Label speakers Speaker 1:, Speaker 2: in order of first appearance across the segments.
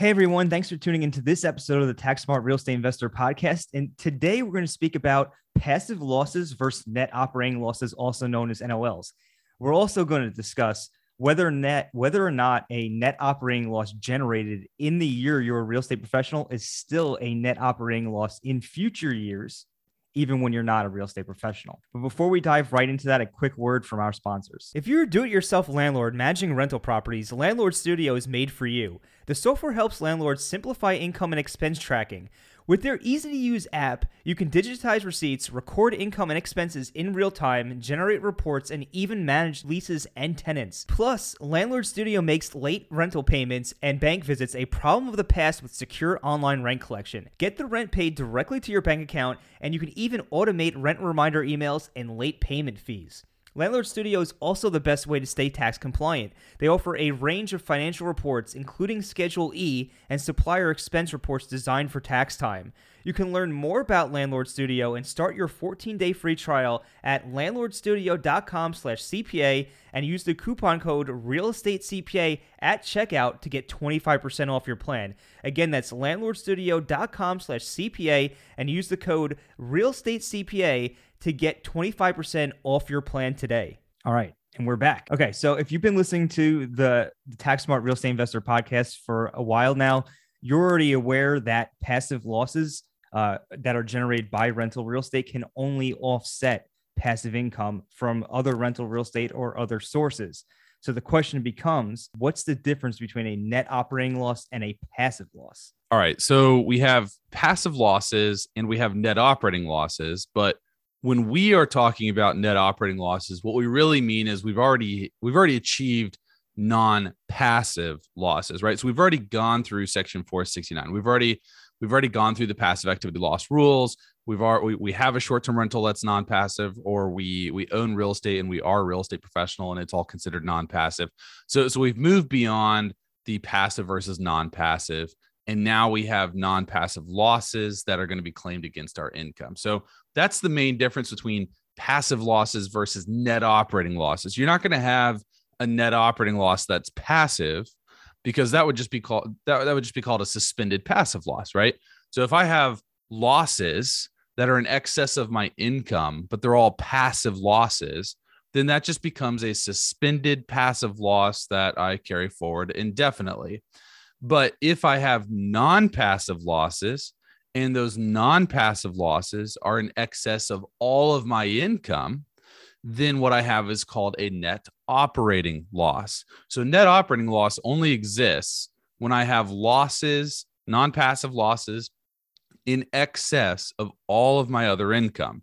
Speaker 1: Hey everyone, thanks for tuning into this episode of the Tax Smart Real Estate Investor Podcast. And today we're going to speak about passive losses versus net operating losses, also known as NOLs. We're also going to discuss whether net whether or not a net operating loss generated in the year you're a real estate professional is still a net operating loss in future years even when you're not a real estate professional. But before we dive right into that, a quick word from our sponsors. If you're a do it yourself landlord managing rental properties, Landlord Studio is made for you. The software helps landlords simplify income and expense tracking. With their easy to use app, you can digitize receipts, record income and expenses in real time, generate reports, and even manage leases and tenants. Plus, Landlord Studio makes late rental payments and bank visits a problem of the past with secure online rent collection. Get the rent paid directly to your bank account, and you can even automate rent reminder emails and late payment fees. Landlord Studio is also the best way to stay tax compliant. They offer a range of financial reports, including Schedule E and supplier expense reports designed for tax time. You can learn more about Landlord Studio and start your 14-day free trial at landlordstudio.com/cpa and use the coupon code RealEstateCPA at checkout to get 25% off your plan. Again, that's landlordstudio.com/cpa and use the code RealEstateCPA to get 25% off your plan today. All right. And we're back. Okay. So if you've been listening to the, the Tax Smart Real Estate Investor podcast for a while now, you're already aware that passive losses uh, that are generated by rental real estate can only offset passive income from other rental real estate or other sources. So the question becomes what's the difference between a net operating loss and a passive loss?
Speaker 2: All right. So we have passive losses and we have net operating losses, but when we are talking about net operating losses, what we really mean is we've already we've already achieved non-passive losses, right? So we've already gone through section 469. We've already we've already gone through the passive activity loss rules. We've already we, we have a short-term rental that's non-passive, or we we own real estate and we are a real estate professional and it's all considered non-passive. So so we've moved beyond the passive versus non-passive. And now we have non passive losses that are going to be claimed against our income. So that's the main difference between passive losses versus net operating losses. You're not going to have a net operating loss that's passive because that would just be called that, that would just be called a suspended passive loss, right? So if I have losses that are in excess of my income, but they're all passive losses, then that just becomes a suspended passive loss that I carry forward indefinitely. But if I have non passive losses and those non passive losses are in excess of all of my income, then what I have is called a net operating loss. So, net operating loss only exists when I have losses, non passive losses in excess of all of my other income.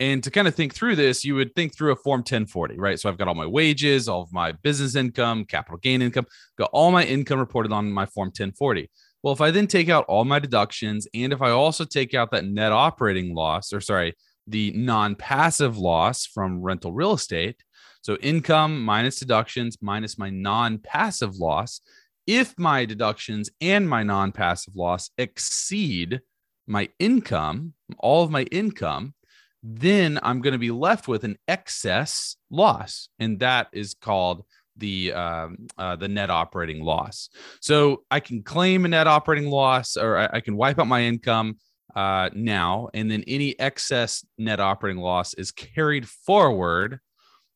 Speaker 2: And to kind of think through this, you would think through a form 1040, right? So I've got all my wages, all of my business income, capital gain income, got all my income reported on my form 1040. Well, if I then take out all my deductions and if I also take out that net operating loss, or sorry, the non passive loss from rental real estate, so income minus deductions minus my non passive loss, if my deductions and my non passive loss exceed my income, all of my income, then I'm going to be left with an excess loss, and that is called the um, uh, the net operating loss. So I can claim a net operating loss, or I, I can wipe out my income uh, now, and then any excess net operating loss is carried forward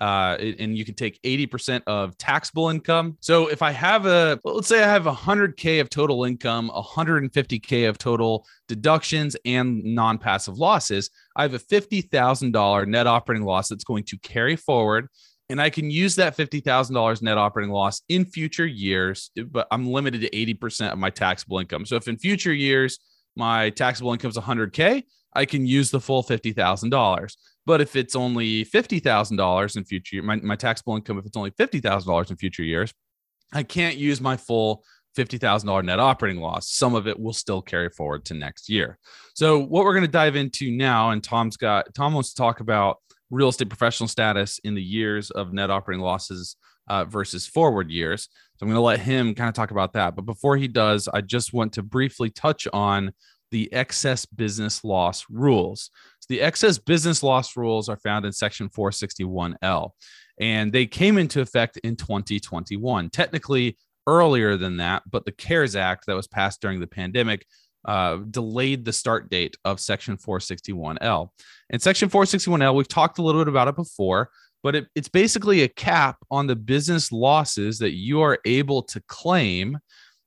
Speaker 2: uh, and you can take 80% of taxable income. So if I have a, let's say I have 100K of total income, 150K of total deductions and non passive losses, I have a $50,000 net operating loss that's going to carry forward. And I can use that $50,000 net operating loss in future years, but I'm limited to 80% of my taxable income. So if in future years, my taxable income is 100K, I can use the full $50,000. But if it's only $50,000 in future, my, my taxable income, if it's only $50,000 in future years, I can't use my full $50,000 net operating loss. Some of it will still carry forward to next year. So, what we're going to dive into now, and Tom's got, Tom wants to talk about real estate professional status in the years of net operating losses uh, versus forward years. So, I'm going to let him kind of talk about that. But before he does, I just want to briefly touch on the excess business loss rules. So the excess business loss rules are found in section 461L, and they came into effect in 2021. Technically, earlier than that, but the CARES Act that was passed during the pandemic uh, delayed the start date of Section 461L. And Section 461L, we've talked a little bit about it before, but it, it's basically a cap on the business losses that you are able to claim.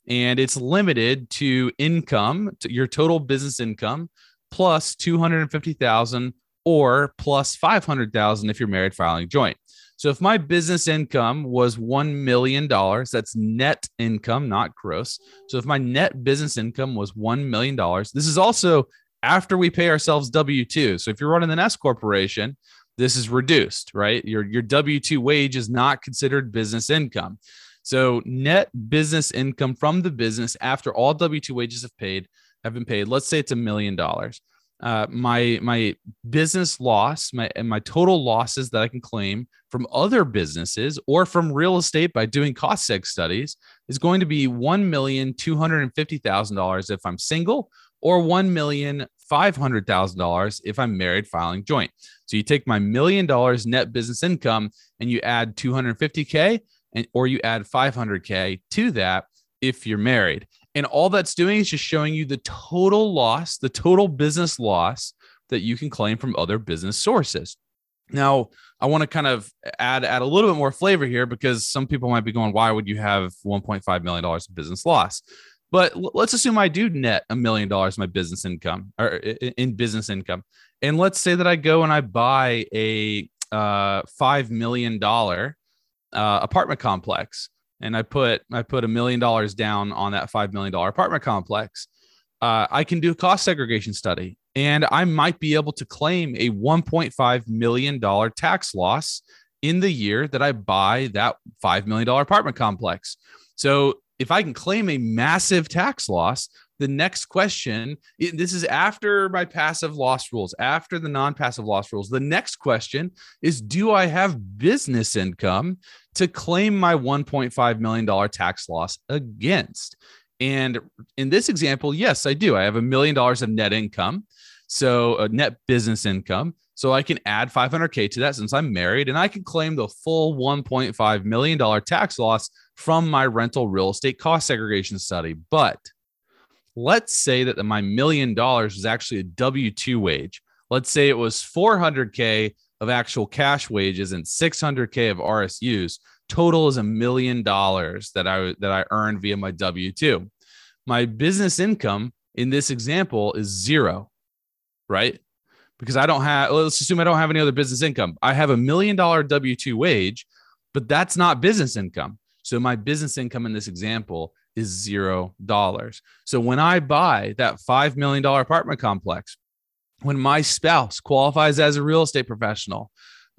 Speaker 2: And it's limited to income, to your total business income, plus 250,000 or plus 500,000 if you're married filing joint. So if my business income was $1 million, that's net income, not gross. So if my net business income was $1 million, this is also after we pay ourselves W 2. So if you're running an S corporation, this is reduced, right? Your, your W 2 wage is not considered business income. So net business income from the business after all W 2 wages have paid have been paid, let's say it's a million dollars uh, my my business loss, my and my total losses that I can claim from other businesses or from real estate by doing cost seg studies is going to be one million two hundred and fifty thousand dollars if I'm single, or one million five hundred thousand dollars if I'm married filing joint. So you take my million dollars net business income and you add two hundred fifty k, and or you add five hundred k to that if you're married. And all that's doing is just showing you the total loss, the total business loss that you can claim from other business sources. Now, I want to kind of add add a little bit more flavor here because some people might be going, "Why would you have 1.5 million dollars of business loss?" But let's assume I do net a million dollars my business income or in business income, and let's say that I go and I buy a uh, five million dollar uh, apartment complex. And I put I put a million dollars down on that five million dollar apartment complex, uh, I can do a cost segregation study, and I might be able to claim a 1.5 million dollar tax loss in the year that I buy that five million dollar apartment complex. So if I can claim a massive tax loss, the next question this is after my passive loss rules after the non-passive loss rules. The next question is do i have business income to claim my 1.5 million dollar tax loss against? And in this example yes i do. I have a million dollars of net income. So a net business income so i can add 500k to that since i'm married and i can claim the full 1.5 million dollar tax loss from my rental real estate cost segregation study but let's say that my million dollars was actually a W 2 wage. Let's say it was 400K of actual cash wages and 600K of RSUs. Total is a million dollars that I that I earned via my W 2. My business income in this example is zero, right? Because I don't have, let's assume I don't have any other business income. I have a million dollar W 2 wage, but that's not business income. So my business income in this example is zero dollars. So when I buy that $5 million apartment complex, when my spouse qualifies as a real estate professional,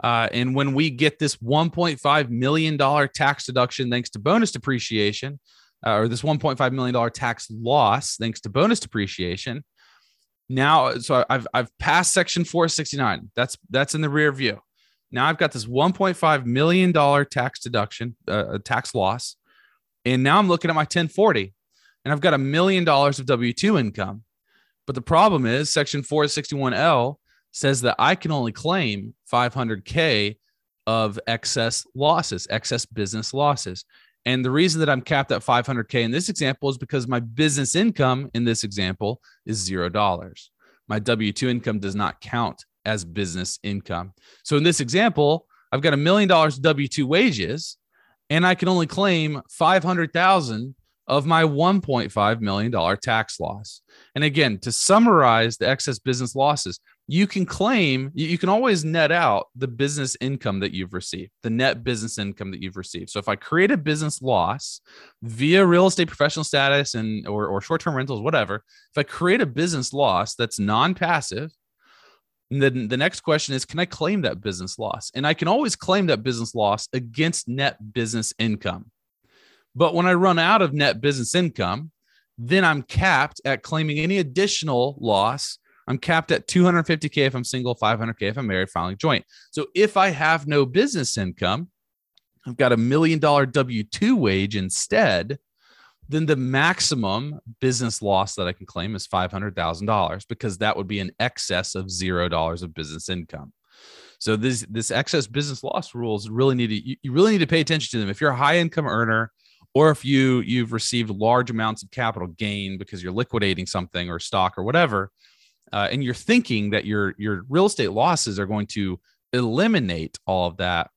Speaker 2: uh, and when we get this $1.5 million tax deduction thanks to bonus depreciation, uh, or this $1.5 million tax loss thanks to bonus depreciation, now so I've I've passed section 469. That's that's in the rear view. Now I've got this 1.5 million dollar tax deduction, uh, tax loss. And now I'm looking at my 1040 and I've got a million dollars of W 2 income. But the problem is, Section 461L says that I can only claim 500K of excess losses, excess business losses. And the reason that I'm capped at 500K in this example is because my business income in this example is zero dollars. My W 2 income does not count as business income. So in this example, I've got a million dollars W 2 wages and I can only claim 500,000 of my 1.5 million dollar tax loss. And again, to summarize the excess business losses, you can claim you can always net out the business income that you've received, the net business income that you've received. So if I create a business loss via real estate professional status and or, or short-term rentals, whatever, if I create a business loss that's non-passive, then the next question is Can I claim that business loss? And I can always claim that business loss against net business income. But when I run out of net business income, then I'm capped at claiming any additional loss. I'm capped at 250K if I'm single, 500K if I'm married, filing joint. So if I have no business income, I've got a million dollar W 2 wage instead, then the maximum business loss that I can claim is $500,000 because that would be in excess of $0 of business income. So this this excess business loss rules really need to you, you really need to pay attention to them. If you're a high income earner or if you you've received large amounts of capital gain because you're liquidating something or stock or whatever, uh, and you're thinking that your your real estate losses are going to eliminate all of that,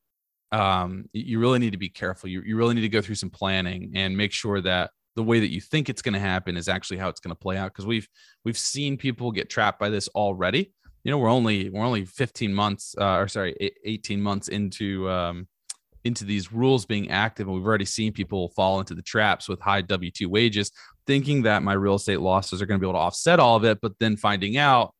Speaker 2: um, you really need to be careful. You, you really need to go through some planning and make sure that the way that you think it's going to happen is actually how it's going to play out because we've we've seen people get trapped by this already you know we're only we're only 15 months uh, or sorry 18 months into um, into these rules being active and we've already seen people fall into the traps with high w2 wages thinking that my real estate losses are going to be able to offset all of it but then finding out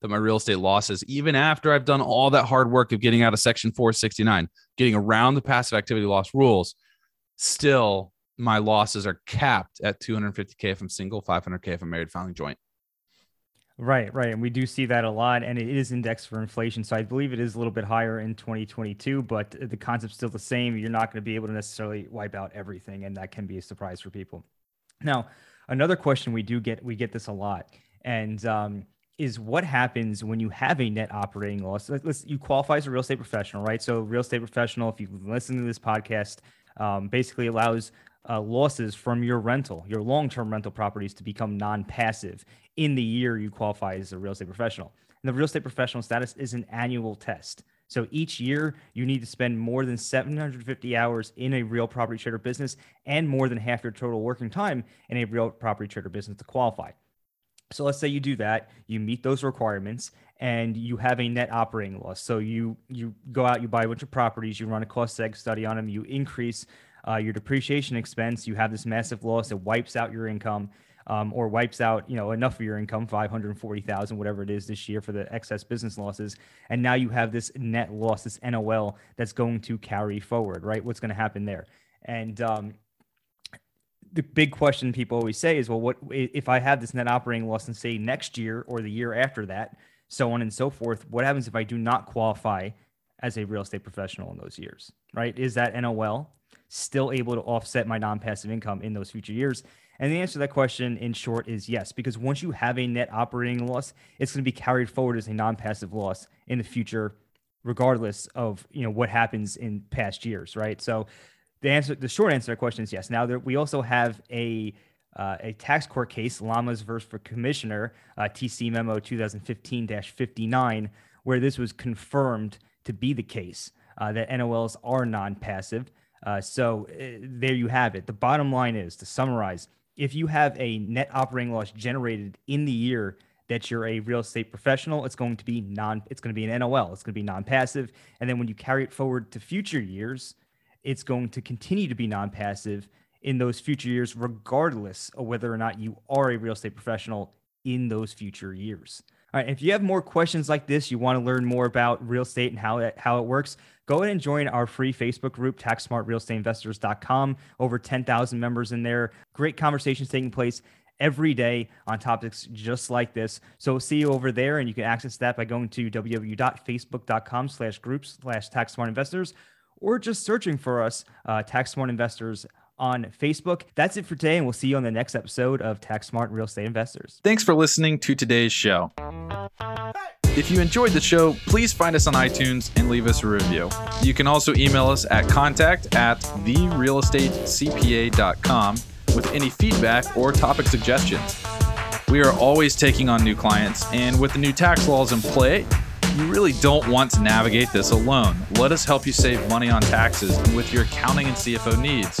Speaker 2: that my real estate losses even after i've done all that hard work of getting out of section 469 getting around the passive activity loss rules still my losses are capped at 250k if i'm single 500k if i'm married filing joint
Speaker 1: Right, right. And we do see that a lot, and it is indexed for inflation. So I believe it is a little bit higher in 2022, but the concept's still the same. You're not going to be able to necessarily wipe out everything, and that can be a surprise for people. Now, another question we do get, we get this a lot, and um, is what happens when you have a net operating loss? Let's, you qualify as a real estate professional, right? So, real estate professional, if you listen to this podcast, um, basically allows uh, losses from your rental, your long term rental properties to become non passive in the year you qualify as a real estate professional. And the real estate professional status is an annual test. So each year you need to spend more than 750 hours in a real property trade or business and more than half your total working time in a real property trade or business to qualify. So let's say you do that, you meet those requirements, and you have a net operating loss. So you you go out, you buy a bunch of properties, you run a cost seg study on them, you increase uh, your depreciation expense, you have this massive loss that wipes out your income. Um, or wipes out, you know, enough of your income, 540,000, whatever it is this year for the excess business losses. And now you have this net loss, this NOL that's going to carry forward, right? What's going to happen there? And um, the big question people always say is, well, what if I have this net operating loss and say next year or the year after that, so on and so forth? What happens if I do not qualify as a real estate professional in those years, right? Is that NOL still able to offset my non-passive income in those future years? And the answer to that question in short is yes, because once you have a net operating loss, it's going to be carried forward as a non-passive loss in the future, regardless of you know what happens in past years, right? So the answer, the short answer to that question is yes. Now there, we also have a uh, a tax court case, Lamas versus for Commissioner, uh, TC Memo 2015-59, where this was confirmed to be the case uh, that NOLs are non-passive. Uh, so uh, there you have it. The bottom line is to summarize: if you have a net operating loss generated in the year that you're a real estate professional, it's going to be non. It's going to be an NOL. It's going to be non-passive, and then when you carry it forward to future years, it's going to continue to be non-passive in those future years, regardless of whether or not you are a real estate professional in those future years. All right. If you have more questions like this, you want to learn more about real estate and how it, how it works, go ahead and join our free Facebook group, taxsmartrealestateinvestors.com. Over 10,000 members in there. Great conversations taking place every day on topics just like this. So see you over there, and you can access that by going to www.facebook.com slash groups slash taxsmartinvestors or just searching for us, uh, Tax Smart Investors on Facebook. That's it for today, and we'll see you on the next episode of Tax Smart Real Estate Investors.
Speaker 3: Thanks for listening to today's show. If you enjoyed the show, please find us on iTunes and leave us a review. You can also email us at contact at therealestatecpa.com with any feedback or topic suggestions. We are always taking on new clients, and with the new tax laws in play, you really don't want to navigate this alone. Let us help you save money on taxes with your accounting and CFO needs.